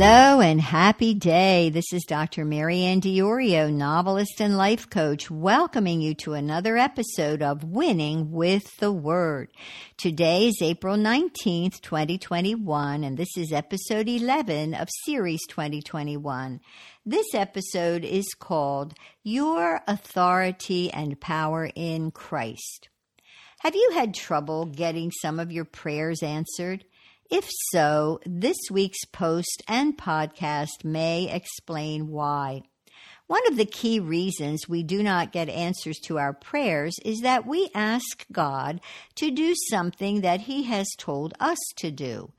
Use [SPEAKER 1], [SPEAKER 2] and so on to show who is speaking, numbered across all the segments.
[SPEAKER 1] Hello and happy day. This is Dr. MaryAnn Diorio, novelist and life coach, welcoming you to another episode of Winning with the Word. Today is April 19th, 2021, and this is episode 11 of Series 2021. This episode is called Your Authority and Power in Christ. Have you had trouble getting some of your prayers answered? If so, this week's post and podcast may explain why. One of the key reasons we do not get answers to our prayers is that we ask God to do something that He has told us to do,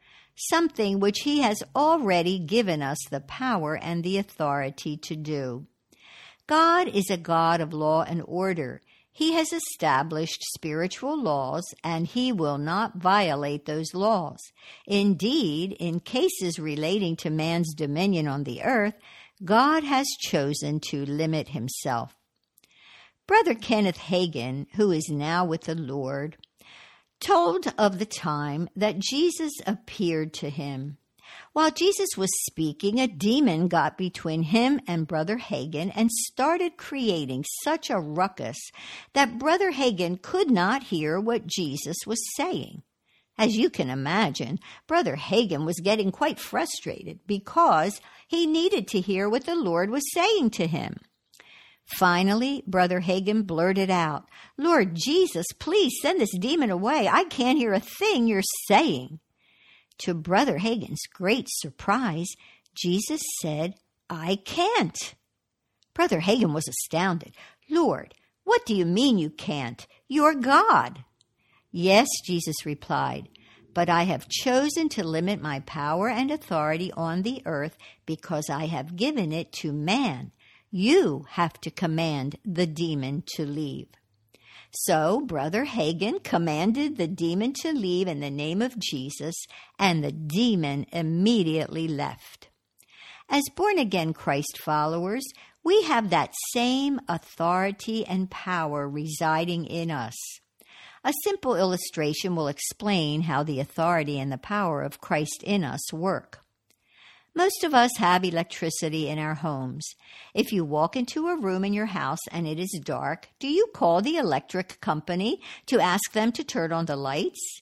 [SPEAKER 1] something which He has already given us the power and the authority to do. God is a God of law and order. He has established spiritual laws and he will not violate those laws. Indeed, in cases relating to man's dominion on the earth, God has chosen to limit himself. Brother Kenneth Hagin, who is now with the Lord, told of the time that Jesus appeared to him. While Jesus was speaking, a demon got between him and Brother Hagin and started creating such a ruckus that Brother Hagin could not hear what Jesus was saying. As you can imagine, Brother Hagin was getting quite frustrated because he needed to hear what the Lord was saying to him. Finally, Brother Hagin blurted out, Lord Jesus, please send this demon away. I can't hear a thing you're saying. To Brother Hagin's great surprise, Jesus said, I can't. Brother Hagin was astounded. Lord, what do you mean you can't? You're God. Yes, Jesus replied, but I have chosen to limit my power and authority on the earth because I have given it to man. You have to command the demon to leave. So Brother Hagin commanded the demon to leave in the name of Jesus, and the demon immediately left. As born again Christ followers, we have that same authority and power residing in us. A simple illustration will explain how the authority and the power of Christ in us work. Most of us have electricity in our homes. If you walk into a room in your house and it is dark, do you call the electric company to ask them to turn on the lights?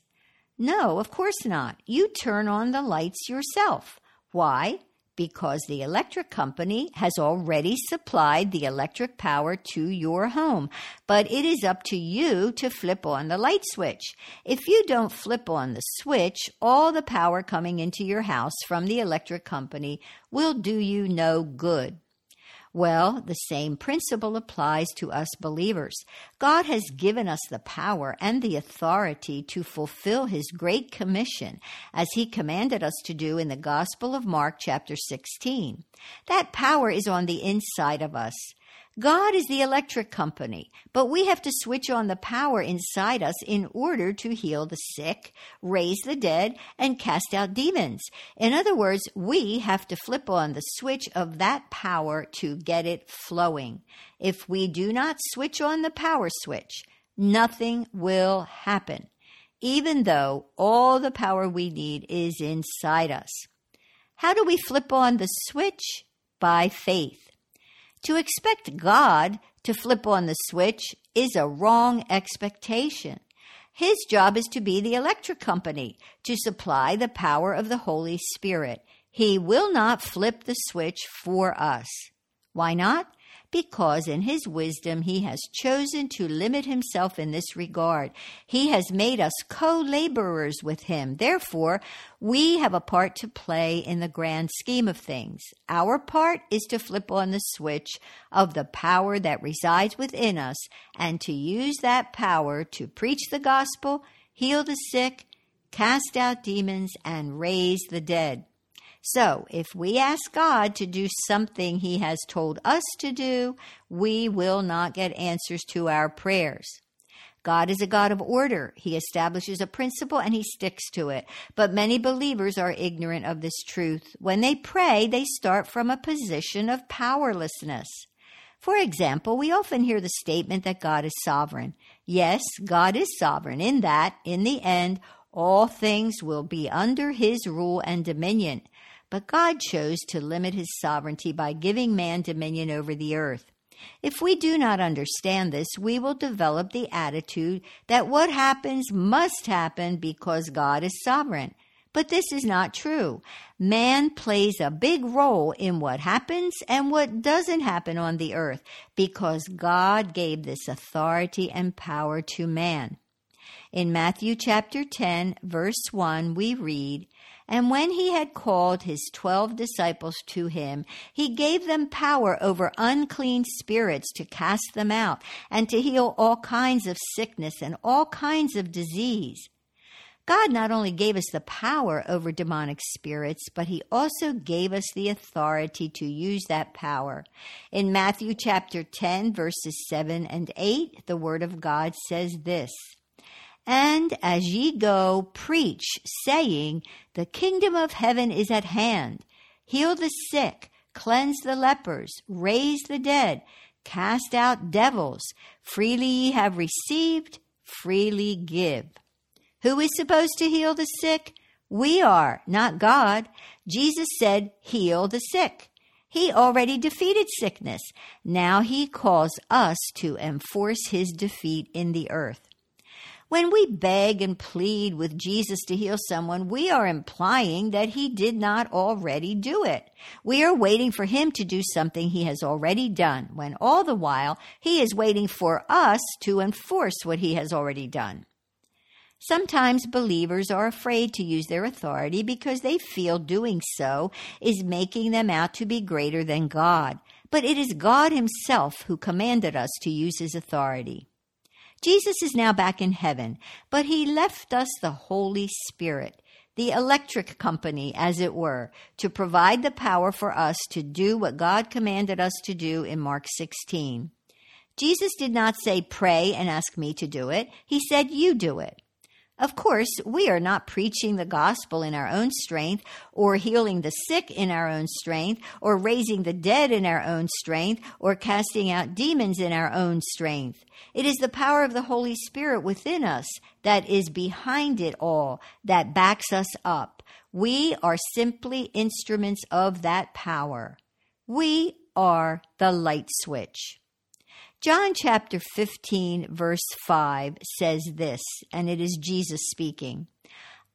[SPEAKER 1] No, of course not. You turn on the lights yourself. Why? Because the electric company has already supplied the electric power to your home. But it is up to you to flip on the light switch. If you don't flip on the switch, all the power coming into your house from the electric company will do you no good. Well, the same principle applies to us believers. God has given us the power and the authority to fulfill His great commission, as He commanded us to do in the Gospel of Mark, chapter 16. That power is on the inside of us. God is the electric company, but we have to switch on the power inside us in order to heal the sick, raise the dead, and cast out demons. In other words, we have to flip on the switch of that power to get it flowing. If we do not switch on the power switch, nothing will happen, even though all the power we need is inside us. How do we flip on the switch? By faith. To expect God to flip on the switch is a wrong expectation. His job is to be the electric company, to supply the power of the Holy Spirit. He will not flip the switch for us. Why not? Because in his wisdom he has chosen to limit himself in this regard. He has made us co laborers with him. Therefore, we have a part to play in the grand scheme of things. Our part is to flip on the switch of the power that resides within us and to use that power to preach the gospel, heal the sick, cast out demons, and raise the dead. So, if we ask God to do something He has told us to do, we will not get answers to our prayers. God is a God of order. He establishes a principle and he sticks to it. But many believers are ignorant of this truth. When they pray, they start from a position of powerlessness. For example, we often hear the statement that God is sovereign. Yes, God is sovereign in that, in the end, all things will be under his rule and dominion. But God chose to limit his sovereignty by giving man dominion over the earth. If we do not understand this, we will develop the attitude that what happens must happen because God is sovereign. But this is not true. Man plays a big role in what happens and what doesn't happen on the earth because God gave this authority and power to man. In Matthew chapter 10, verse 1, we read, And when he had called his twelve disciples to him, he gave them power over unclean spirits to cast them out and to heal all kinds of sickness and all kinds of disease. God not only gave us the power over demonic spirits, but he also gave us the authority to use that power. In Matthew chapter 10, verses 7 and 8, the word of God says this. And as ye go, preach, saying, The kingdom of heaven is at hand. Heal the sick, cleanse the lepers, raise the dead, cast out devils. Freely ye have received, freely give. Who is supposed to heal the sick? We are, not God. Jesus said, heal the sick. He already defeated sickness. Now he calls us to enforce his defeat in the earth. When we beg and plead with Jesus to heal someone, we are implying that he did not already do it. We are waiting for him to do something he has already done, when all the while he is waiting for us to enforce what he has already done. Sometimes believers are afraid to use their authority because they feel doing so is making them out to be greater than God. But it is God Himself who commanded us to use His authority. Jesus is now back in heaven, but He left us the Holy Spirit, the electric company, as it were, to provide the power for us to do what God commanded us to do in Mark 16. Jesus did not say, Pray and ask me to do it. He said, You do it. Of course, we are not preaching the gospel in our own strength, or healing the sick in our own strength, or raising the dead in our own strength, or casting out demons in our own strength. It is the power of the Holy Spirit within us that is behind it all, that backs us up. We are simply instruments of that power. We are the light switch. John chapter 15, verse 5 says this, and it is Jesus speaking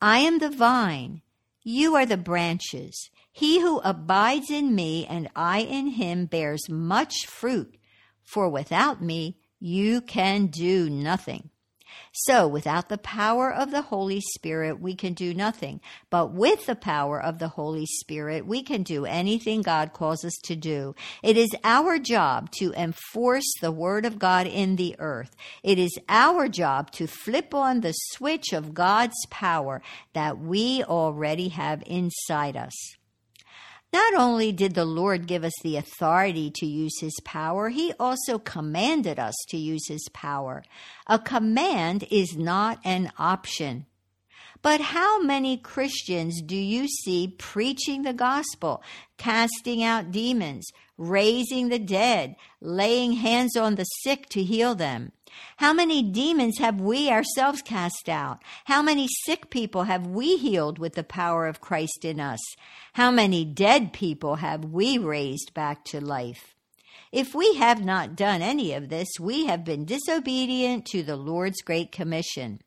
[SPEAKER 1] I am the vine, you are the branches. He who abides in me and I in him bears much fruit, for without me you can do nothing. So, without the power of the Holy Spirit, we can do nothing. But with the power of the Holy Spirit, we can do anything God calls us to do. It is our job to enforce the Word of God in the earth. It is our job to flip on the switch of God's power that we already have inside us. Not only did the Lord give us the authority to use his power, he also commanded us to use his power. A command is not an option. But how many Christians do you see preaching the gospel, casting out demons, raising the dead, laying hands on the sick to heal them? How many demons have we ourselves cast out? How many sick people have we healed with the power of Christ in us? How many dead people have we raised back to life? If we have not done any of this, we have been disobedient to the Lord's great commission.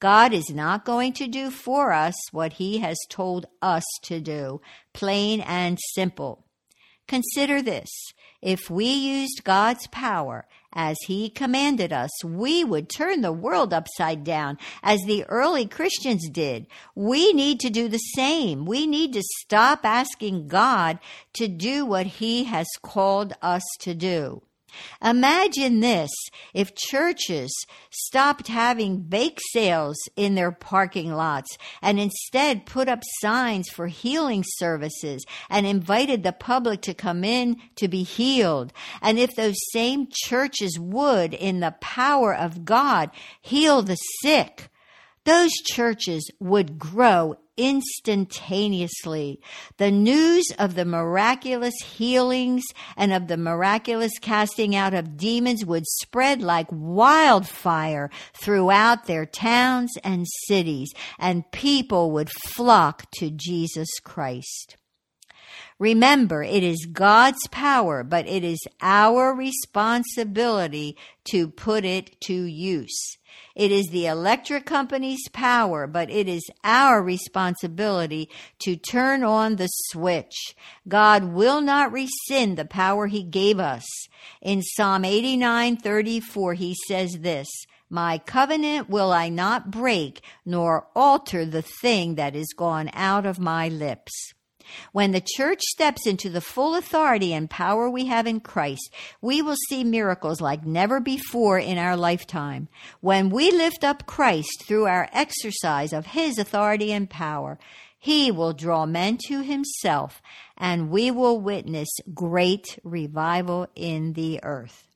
[SPEAKER 1] God is not going to do for us what he has told us to do, plain and simple. Consider this. If we used God's power as he commanded us, we would turn the world upside down as the early Christians did. We need to do the same. We need to stop asking God to do what he has called us to do. Imagine this if churches stopped having bake sales in their parking lots and instead put up signs for healing services and invited the public to come in to be healed. And if those same churches would, in the power of God, heal the sick, those churches would grow instantaneously. The news of the miraculous healings and of the miraculous casting out of demons would spread like wildfire throughout their towns and cities, and people would flock to Jesus Christ. Remember, it is God's power, but it is our responsibility to put it to use. It is the electric company's power, but it is our responsibility to turn on the switch. God will not rescind the power he gave us. In Psalm 89:34 he says this, my covenant will I not break, nor alter the thing that is gone out of my lips. When the church steps into the full authority and power we have in Christ, we will see miracles like never before in our lifetime. When we lift up Christ through our exercise of His authority and power, He will draw men to Himself and we will witness great revival in the earth.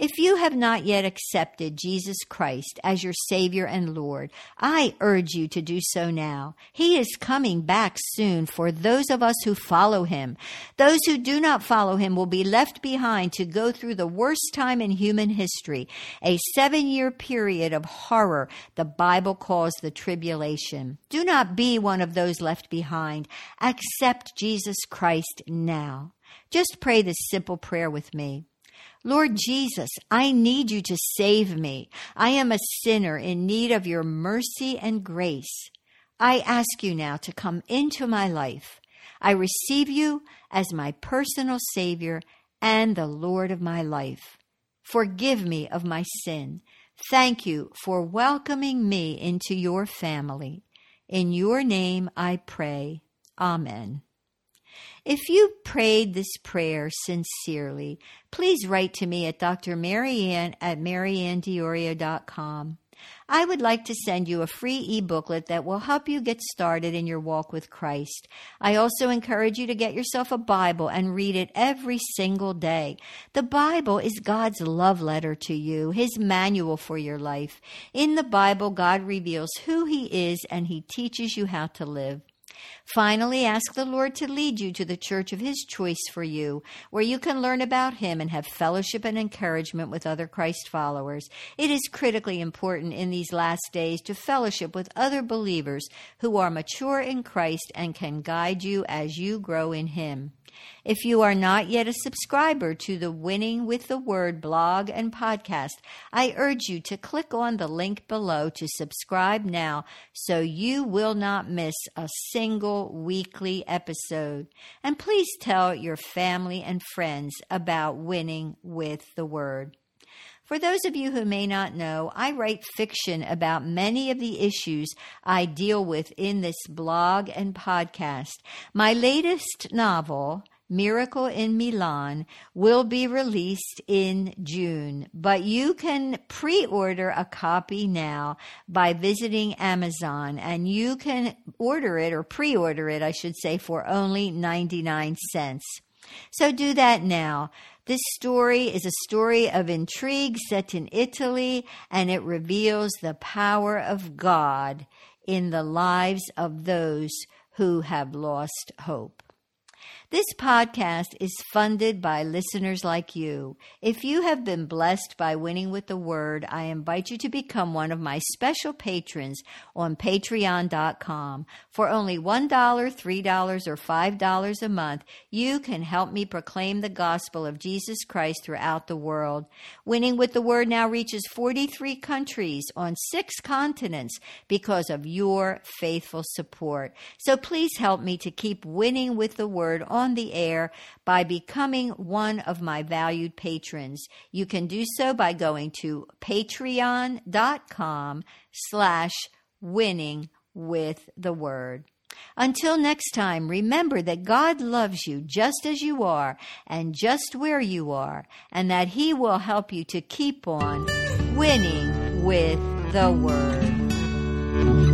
[SPEAKER 1] If you have not yet accepted Jesus Christ as your Savior and Lord, I urge you to do so now. He is coming back soon for those of us who follow Him. Those who do not follow Him will be left behind to go through the worst time in human history, a seven year period of horror the Bible calls the tribulation. Do not be one of those left behind. Accept Jesus Christ now. Just pray this simple prayer with me. Lord Jesus, I need you to save me. I am a sinner in need of your mercy and grace. I ask you now to come into my life. I receive you as my personal Savior and the Lord of my life. Forgive me of my sin. Thank you for welcoming me into your family. In your name I pray. Amen. If you prayed this prayer sincerely, please write to me at Dr. MaryAnn at maryanndiorio.com. I would like to send you a free e-booklet that will help you get started in your walk with Christ. I also encourage you to get yourself a Bible and read it every single day. The Bible is God's love letter to you, His manual for your life. In the Bible, God reveals who He is and He teaches you how to live. Finally, ask the Lord to lead you to the church of His choice for you, where you can learn about Him and have fellowship and encouragement with other Christ followers. It is critically important in these last days to fellowship with other believers who are mature in Christ and can guide you as you grow in Him. If you are not yet a subscriber to the Winning with the Word blog and podcast, I urge you to click on the link below to subscribe now so you will not miss a single weekly episode. And please tell your family and friends about Winning with the Word. For those of you who may not know, I write fiction about many of the issues I deal with in this blog and podcast. My latest novel, Miracle in Milan will be released in June, but you can pre order a copy now by visiting Amazon and you can order it or pre order it, I should say, for only 99 cents. So do that now. This story is a story of intrigue set in Italy, and it reveals the power of God in the lives of those who have lost hope. This podcast is funded by listeners like you. If you have been blessed by winning with the word, I invite you to become one of my special patrons on patreon.com. For only $1, $3, or $5 a month, you can help me proclaim the gospel of Jesus Christ throughout the world. Winning with the word now reaches 43 countries on six continents because of your faithful support. So please help me to keep winning with the word on on the air by becoming one of my valued patrons. You can do so by going to patreon.com slash winning with the word. Until next time, remember that God loves you just as you are and just where you are, and that He will help you to keep on winning with the Word.